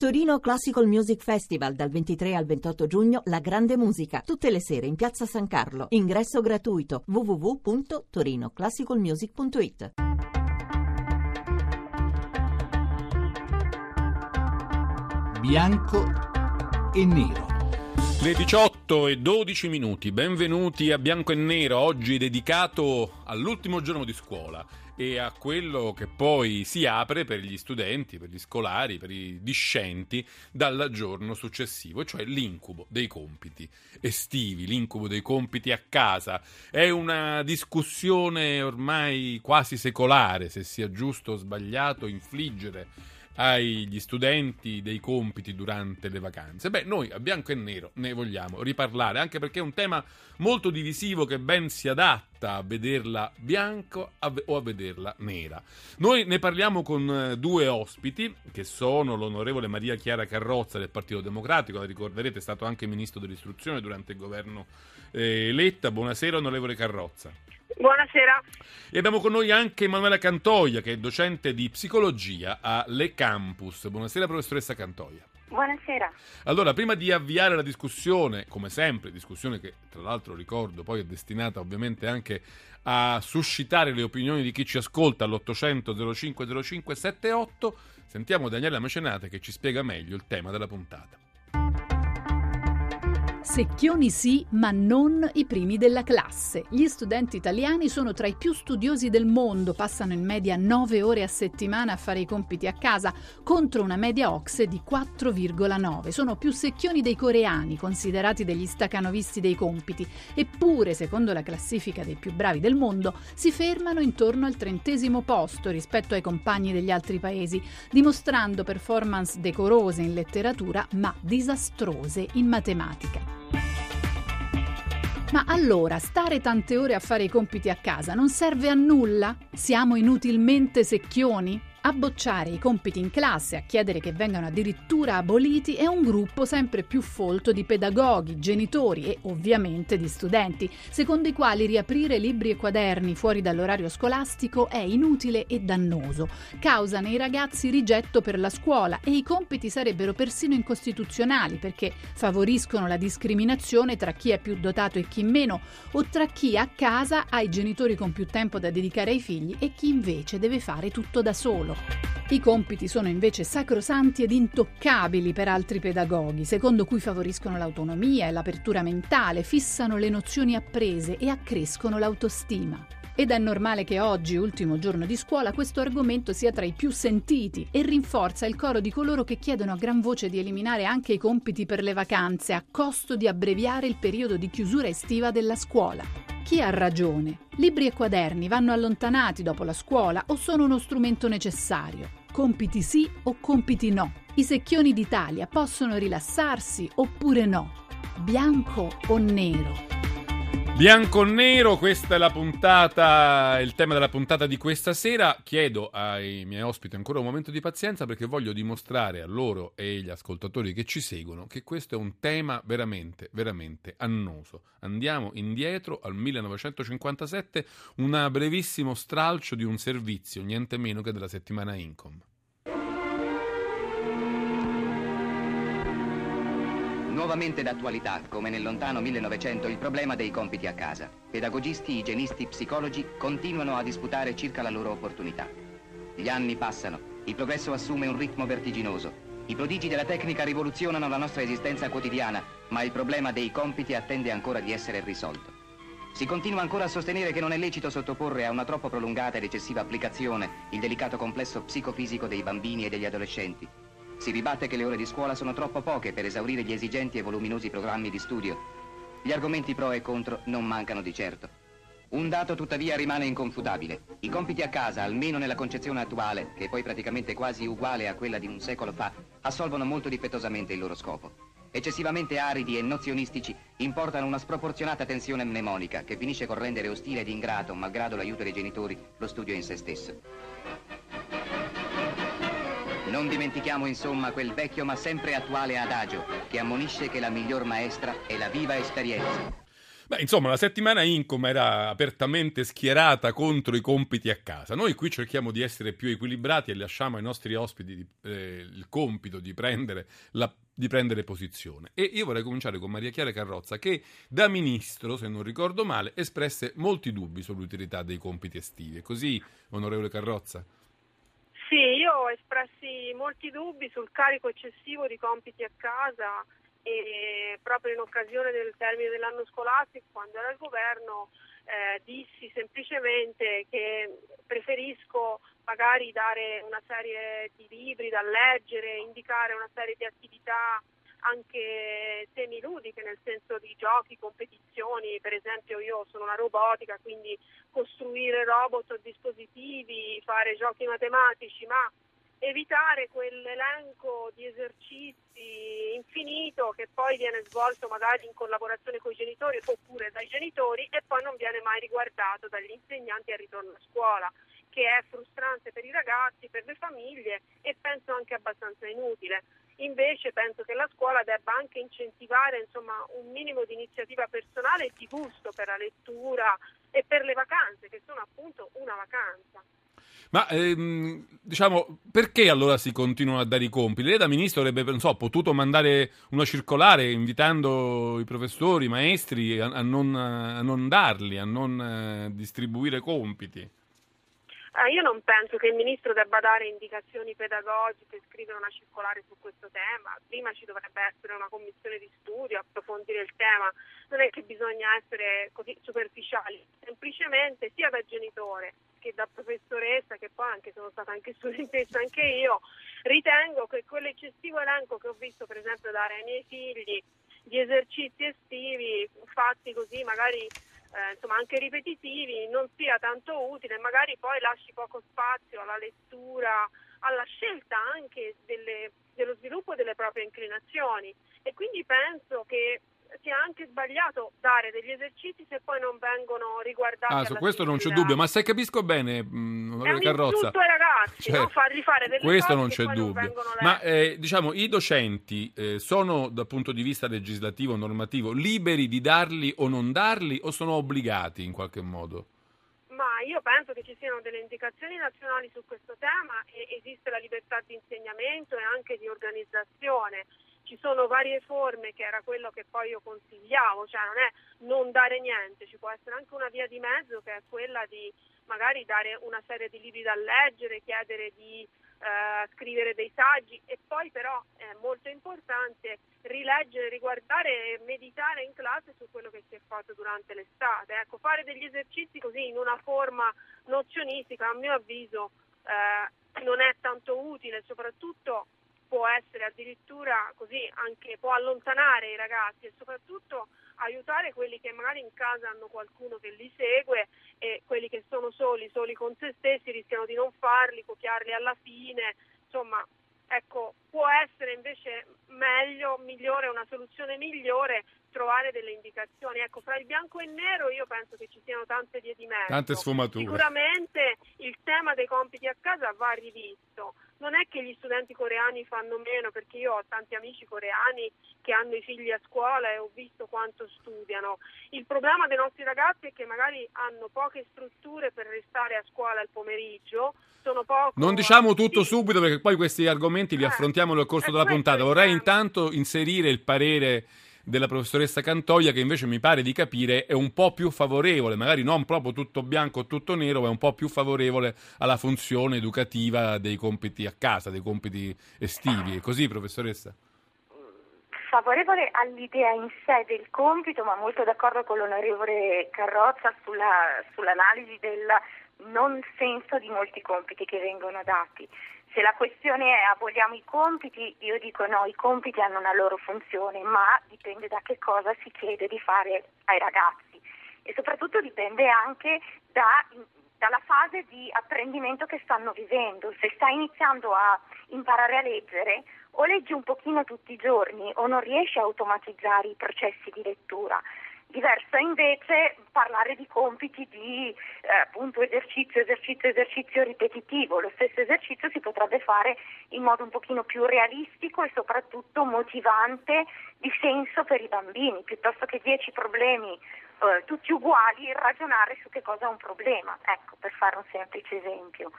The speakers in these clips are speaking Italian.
Torino Classical Music Festival dal 23 al 28 giugno La Grande Musica, tutte le sere in Piazza San Carlo. Ingresso gratuito www.torinoclassicalmusic.it. Bianco e nero. Le 18 e 12 minuti, benvenuti a Bianco e Nero, oggi dedicato all'ultimo giorno di scuola e a quello che poi si apre per gli studenti, per gli scolari, per i discenti dal giorno successivo, cioè l'incubo dei compiti estivi, l'incubo dei compiti a casa. È una discussione ormai quasi secolare se sia giusto o sbagliato infliggere agli studenti dei compiti durante le vacanze. Beh, noi a bianco e nero ne vogliamo riparlare, anche perché è un tema molto divisivo che ben si adatta a vederla bianco o a vederla nera. Noi ne parliamo con eh, due ospiti, che sono l'onorevole Maria Chiara Carrozza del Partito Democratico, la ricorderete è stato anche ministro dell'istruzione durante il governo eh, Letta. Buonasera onorevole Carrozza. Buonasera. E abbiamo con noi anche Emanuela Cantoia, che è docente di psicologia a Le Campus. Buonasera, professoressa Cantoia. Buonasera. Allora, prima di avviare la discussione, come sempre, discussione che tra l'altro ricordo poi è destinata ovviamente anche a suscitare le opinioni di chi ci ascolta all'800 05 05 78, sentiamo Daniela Mecenate che ci spiega meglio il tema della puntata. Secchioni sì, ma non i primi della classe. Gli studenti italiani sono tra i più studiosi del mondo, passano in media 9 ore a settimana a fare i compiti a casa, contro una media OXE di 4,9. Sono più secchioni dei coreani, considerati degli stacanovisti dei compiti, eppure, secondo la classifica dei più bravi del mondo, si fermano intorno al trentesimo posto rispetto ai compagni degli altri paesi, dimostrando performance decorose in letteratura ma disastrose in matematica. Ma allora, stare tante ore a fare i compiti a casa non serve a nulla? Siamo inutilmente secchioni? A bocciare i compiti in classe, a chiedere che vengano addirittura aboliti, è un gruppo sempre più folto di pedagoghi, genitori e ovviamente di studenti, secondo i quali riaprire libri e quaderni fuori dall'orario scolastico è inutile e dannoso, causa nei ragazzi rigetto per la scuola e i compiti sarebbero persino incostituzionali perché favoriscono la discriminazione tra chi è più dotato e chi meno, o tra chi a casa ha i genitori con più tempo da dedicare ai figli e chi invece deve fare tutto da solo solo. I compiti sono invece sacrosanti ed intoccabili per altri pedagoghi, secondo cui favoriscono l'autonomia e l'apertura mentale, fissano le nozioni apprese e accrescono l'autostima. Ed è normale che oggi, ultimo giorno di scuola, questo argomento sia tra i più sentiti e rinforza il coro di coloro che chiedono a gran voce di eliminare anche i compiti per le vacanze a costo di abbreviare il periodo di chiusura estiva della scuola. Chi ha ragione? Libri e quaderni vanno allontanati dopo la scuola o sono uno strumento necessario? Compiti sì o compiti no? I secchioni d'Italia possono rilassarsi oppure no? Bianco o nero? Bianco o nero, questa è la puntata, il tema della puntata di questa sera. Chiedo ai miei ospiti ancora un momento di pazienza perché voglio dimostrare a loro e agli ascoltatori che ci seguono che questo è un tema veramente, veramente annoso. Andiamo indietro al 1957, un brevissimo stralcio di un servizio, niente meno che della settimana Income. Nuovamente d'attualità, come nel lontano 1900, il problema dei compiti a casa. Pedagogisti, igienisti, psicologi continuano a disputare circa la loro opportunità. Gli anni passano, il progresso assume un ritmo vertiginoso. I prodigi della tecnica rivoluzionano la nostra esistenza quotidiana, ma il problema dei compiti attende ancora di essere risolto. Si continua ancora a sostenere che non è lecito sottoporre a una troppo prolungata ed eccessiva applicazione il delicato complesso psicofisico dei bambini e degli adolescenti, si ribatte che le ore di scuola sono troppo poche per esaurire gli esigenti e voluminosi programmi di studio. Gli argomenti pro e contro non mancano di certo. Un dato tuttavia rimane inconfutabile. I compiti a casa, almeno nella concezione attuale, che è poi praticamente quasi uguale a quella di un secolo fa, assolvono molto difettosamente il loro scopo. Eccessivamente aridi e nozionistici importano una sproporzionata tensione mnemonica che finisce con rendere ostile ed ingrato, malgrado l'aiuto dei genitori, lo studio in se stesso. Non dimentichiamo insomma quel vecchio ma sempre attuale adagio che ammonisce che la miglior maestra è la viva esperienza. Beh, insomma, la settimana Incom era apertamente schierata contro i compiti a casa. Noi qui cerchiamo di essere più equilibrati e lasciamo ai nostri ospiti eh, il compito di prendere, la, di prendere posizione. E io vorrei cominciare con Maria Chiara Carrozza, che da ministro, se non ricordo male, espresse molti dubbi sull'utilità dei compiti estivi. È così, onorevole Carrozza? Espressi molti dubbi sul carico eccessivo di compiti a casa e proprio in occasione del termine dell'anno scolastico, quando era al governo, eh, dissi semplicemente che preferisco magari dare una serie di libri da leggere, indicare una serie di attività anche semiludiche, nel senso di giochi, competizioni, per esempio io sono una robotica, quindi costruire robot o dispositivi, fare giochi matematici, ma evitare quell'elenco di esercizi infinito che poi viene svolto magari in collaborazione con i genitori oppure dai genitori e poi non viene mai riguardato dagli insegnanti al ritorno a scuola, che è frustrante per i ragazzi, per le famiglie e penso anche abbastanza inutile. Invece penso che la scuola debba anche incentivare insomma, un minimo di iniziativa personale e di gusto per la lettura e per le vacanze, che sono appunto una vacanza. Ma ehm, diciamo, perché allora si continuano a dare i compiti? Lei da ministro avrebbe so, potuto mandare una circolare invitando i professori, i maestri a, a, non, a non, darli, a non eh, distribuire compiti. Eh, io non penso che il ministro debba dare indicazioni pedagogiche, scrivere una circolare su questo tema. Prima ci dovrebbe essere una commissione di studio, approfondire il tema. Non è che bisogna essere così superficiali, semplicemente sia da genitore che da professoressa, che poi anche sono stata anche studentessa anche io, ritengo che quell'eccessivo elenco che ho visto per esempio dare ai miei figli di esercizi estivi fatti così magari eh, insomma anche ripetitivi non sia tanto utile, magari poi lasci poco spazio alla lettura, alla scelta anche delle, dello sviluppo delle proprie inclinazioni. E quindi penso che sia anche sbagliato dare degli esercizi se poi non vengono riguardati. Ah, su questo non c'è dubbio, ma se capisco bene, mh, mm, è un Carrozza, ai ragazzi, cioè, no? fargli fare delle questo non c'è dubbio. Non ma eh, diciamo, i docenti eh, sono dal punto di vista legislativo, normativo, liberi di darli o non darli o sono obbligati in qualche modo? Ma io penso che ci siano delle indicazioni nazionali su questo tema e esiste la libertà di insegnamento e anche di organizzazione ci sono varie forme che era quello che poi io consigliavo, cioè non è non dare niente, ci può essere anche una via di mezzo che è quella di magari dare una serie di libri da leggere, chiedere di eh, scrivere dei saggi e poi però è molto importante rileggere, riguardare e meditare in classe su quello che si è fatto durante l'estate. Ecco, fare degli esercizi così in una forma nozionistica a mio avviso eh, non è tanto utile, soprattutto può essere addirittura così anche può allontanare i ragazzi e soprattutto aiutare quelli che magari in casa hanno qualcuno che li segue e quelli che sono soli, soli con se stessi rischiano di non farli, copiarli alla fine, insomma ecco può essere invece meglio, migliore, una soluzione migliore trovare delle indicazioni. Ecco, fra il bianco e il nero io penso che ci siano tante vie di mezzo. Tante sfumature. Sicuramente il tema dei compiti a casa va rivisto non è che gli studenti coreani fanno meno, perché io ho tanti amici coreani che hanno i figli a scuola e ho visto quanto studiano. Il problema dei nostri ragazzi è che magari hanno poche strutture per restare a scuola al pomeriggio. Poco... Non diciamo tutto subito perché poi questi argomenti li eh, affrontiamo nel corso della puntata. Vorrei intanto inserire il parere della professoressa Cantoia che invece mi pare di capire è un po' più favorevole, magari non proprio tutto bianco o tutto nero, ma è un po' più favorevole alla funzione educativa dei compiti a casa, dei compiti estivi. È così, professoressa? favorevole all'idea in sé del compito, ma molto d'accordo con l'onorevole Carrozza sulla, sull'analisi del non senso di molti compiti che vengono dati. Se la questione è aboliamo i compiti, io dico no, i compiti hanno una loro funzione, ma dipende da che cosa si chiede di fare ai ragazzi e soprattutto dipende anche da, dalla fase di apprendimento che stanno vivendo. Se sta iniziando a imparare a leggere, o leggi un pochino tutti i giorni o non riesci a automatizzare i processi di lettura. Diverso è invece parlare di compiti di eh, appunto esercizio, esercizio, esercizio ripetitivo. Lo stesso esercizio si potrebbe fare in modo un pochino più realistico e soprattutto motivante di senso per i bambini, piuttosto che 10 problemi eh, tutti uguali ragionare su che cosa è un problema, ecco, per fare un semplice esempio.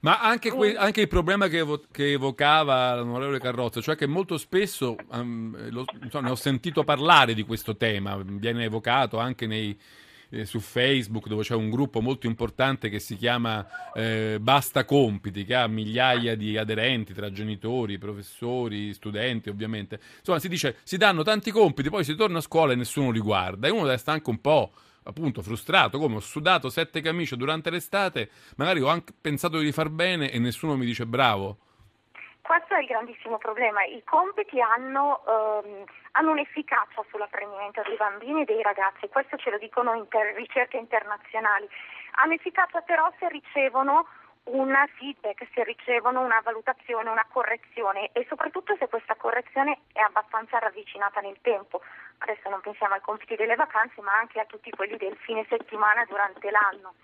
Ma anche, que- anche, il problema che, evo- che, evocava l'onorevole Carrozza, cioè che molto spesso um, lo, insomma, ne ho sentito parlare di questo tema, viene evocato anche nei, eh, su Facebook dove c'è un gruppo molto importante che si chiama eh, Basta Compiti, che ha migliaia di aderenti tra genitori, professori, studenti ovviamente. Insomma si dice si danno tanti compiti, poi si torna a scuola e nessuno li guarda e uno deve stare anche un po' appunto frustrato, come ho sudato sette camicie durante l'estate, magari ho anche pensato di far bene e nessuno mi dice bravo. Questo è il grandissimo problema. I compiti hanno, ehm, hanno un'efficacia sull'apprendimento dei bambini e dei ragazzi, questo ce lo dicono inter- ricerche internazionali. Hanno efficacia però se ricevono un feedback, se ricevono una valutazione, una correzione e soprattutto se questa correzione è abbastanza ravvicinata nel tempo. Adesso non pensiamo ai compiti delle vacanze, ma anche a tutti quelli del fine settimana durante l'anno.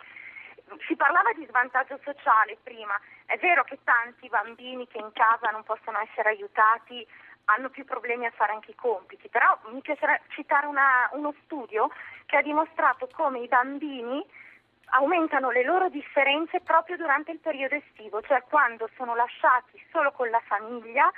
Si parlava di svantaggio sociale prima, è vero che tanti bambini che in casa non possono essere aiutati hanno più problemi a fare anche i compiti, però mi piacerebbe citare una, uno studio che ha dimostrato come i bambini aumentano le loro differenze proprio durante il periodo estivo, cioè quando sono lasciati solo con la famiglia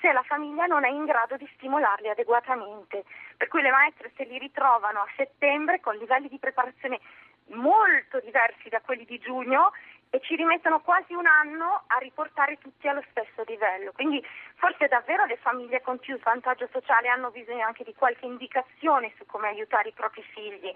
se la famiglia non è in grado di stimolarli adeguatamente. Per cui le maestre se li ritrovano a settembre con livelli di preparazione molto diversi da quelli di giugno e ci rimettono quasi un anno a riportare tutti allo stesso livello. Quindi forse davvero le famiglie con più svantaggio sociale hanno bisogno anche di qualche indicazione su come aiutare i propri figli.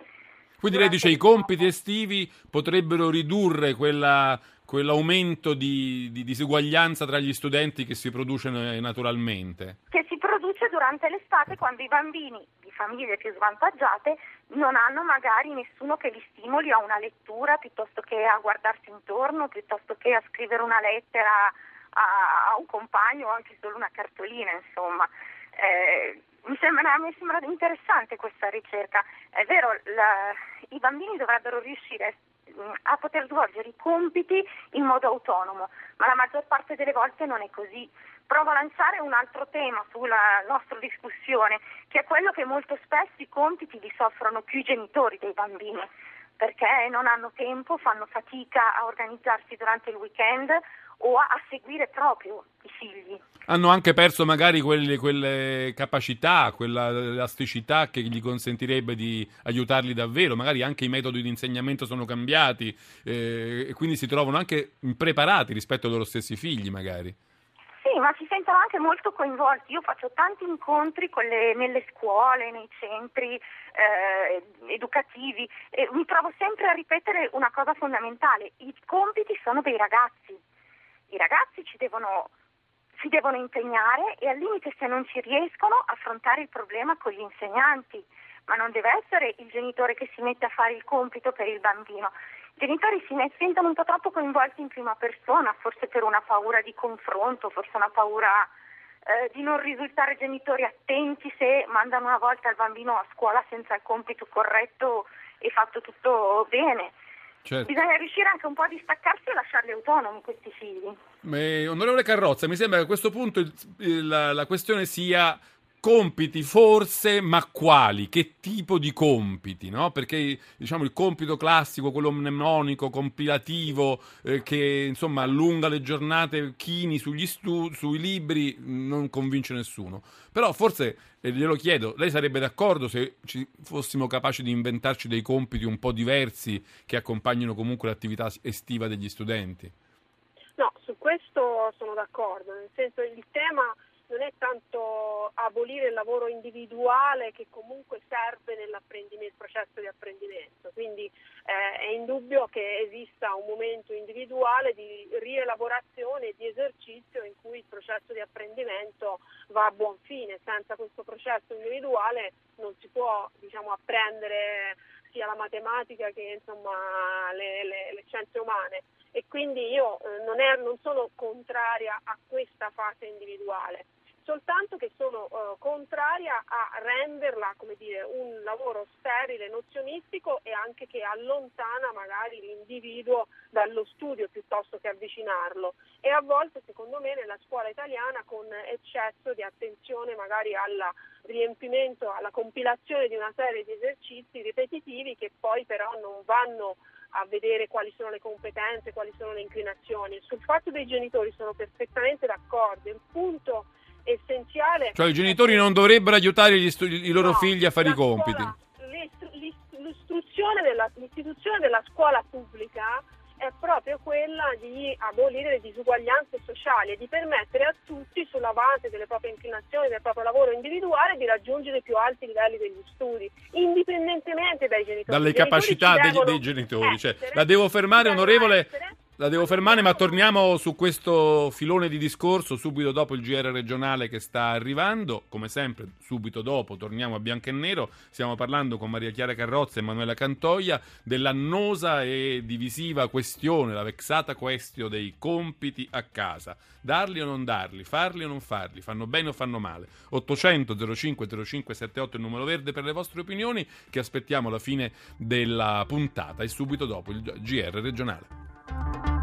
Quindi lei dice i compiti estivi potrebbero ridurre quella, quell'aumento di, di, disuguaglianza tra gli studenti che si produce naturalmente? Che si produce durante l'estate quando i bambini di famiglie più svantaggiate non hanno magari nessuno che li stimoli a una lettura piuttosto che a guardarsi intorno, piuttosto che a scrivere una lettera a, a un compagno o anche solo una cartolina, insomma. Sembra, mi sembra, interessante questa ricerca. È vero, la, i bambini dovrebbero riuscire a poter svolgere i compiti in modo autonomo, ma la maggior parte delle volte non è così. Provo a lanciare un altro tema sulla nostra discussione, che è quello che molto spesso i compiti li soffrono più i genitori dei bambini, perché non hanno tempo, fanno fatica a organizzarsi durante il weekend o a, seguire proprio i figli. Hanno anche perso magari quelle, quelle capacità, quella elasticità che gli consentirebbe di aiutarli davvero, magari anche i metodi di insegnamento sono cambiati eh, e quindi si trovano anche impreparati rispetto ai loro stessi figli magari. Sì, ma si sentono anche molto coinvolti. Io faccio tanti incontri le, nelle scuole, nei centri eh, educativi e mi trovo sempre a ripetere una cosa fondamentale. I compiti sono dei ragazzi i ragazzi devono, si devono impegnare e al limite se non ci riescono affrontare il problema con gli insegnanti, ma non deve essere il genitore che si mette a fare il compito per il bambino. I genitori si sentono un po' troppo coinvolti in prima persona, forse per una paura di confronto, forse una paura eh, di non risultare genitori attenti se mandano una volta il bambino a scuola senza il compito corretto e fatto tutto bene. Certo. Bisogna riuscire anche un po' a distaccarsi e lasciarli autonomi questi figli. Eh, onorevole Carrozza, mi sembra che a questo punto il, il, la, la questione sia compiti forse, ma quali? Che tipo di compiti? No? Perché diciamo il compito classico, quello mnemonico, compilativo, eh, che insomma allunga le giornate chini stu- sui libri, non convince nessuno. Però forse, eh, glielo chiedo, lei sarebbe d'accordo se ci fossimo capaci di inventarci dei compiti un po' diversi che accompagnino comunque l'attività estiva degli studenti? No, su questo sono d'accordo, nel senso il tema non è tanto abolire il lavoro individuale che comunque serve nel processo di apprendimento, quindi eh, è indubbio che esista un momento individuale di rielaborazione e di esercizio in cui il processo di apprendimento va a buon fine, senza questo processo individuale non si può diciamo, apprendere sia la matematica che insomma, le, le, le, scienze umane. E quindi io eh, non, è, non sono contraria a questa fase individuale soltanto che sono uh, contraria a renderla come dire, un lavoro sterile, nozionistico e anche che allontana magari l'individuo dallo studio piuttosto che avvicinarlo. E a volte, secondo me, nella scuola italiana con eccesso di attenzione magari alla riempimento, alla compilazione di una serie di esercizi ripetitivi che poi però non vanno a vedere quali sono le competenze, quali sono le inclinazioni. Sul fatto dei genitori sono perfettamente d'accordo, il punto essenziale... Cioè i genitori non dovrebbero aiutare stu- i loro No, figli a fare i scuola- compiti. l'istru- l'ist- l'istruzione della, l'istituzione della scuola pubblica è proprio quella di abolire le disuguaglianze sociali e di permettere a tutti, sulla base delle proprie inclinazioni, del proprio lavoro individuale, di raggiungere i più alti livelli degli studi, indipendentemente dai genitori. dalle genitori capacità devono dei genitori. Cioè, essere, la devo fermare, onorevole. essere, La devo fermare, ma torniamo su questo filone di discorso subito dopo il GR regionale che sta arrivando. Come sempre, subito dopo torniamo a bianco e nero. Stiamo parlando con Maria Chiara Carrozza e Emanuela Cantoia dell'annosa e divisiva questione, la vexata question dei compiti a casa. Darli o non darli, farli o non farli, fanno bene o fanno male. 800 05 05 78 il numero verde per le vostre opinioni che aspettiamo alla fine della puntata e subito dopo il GR regionale. Thank you.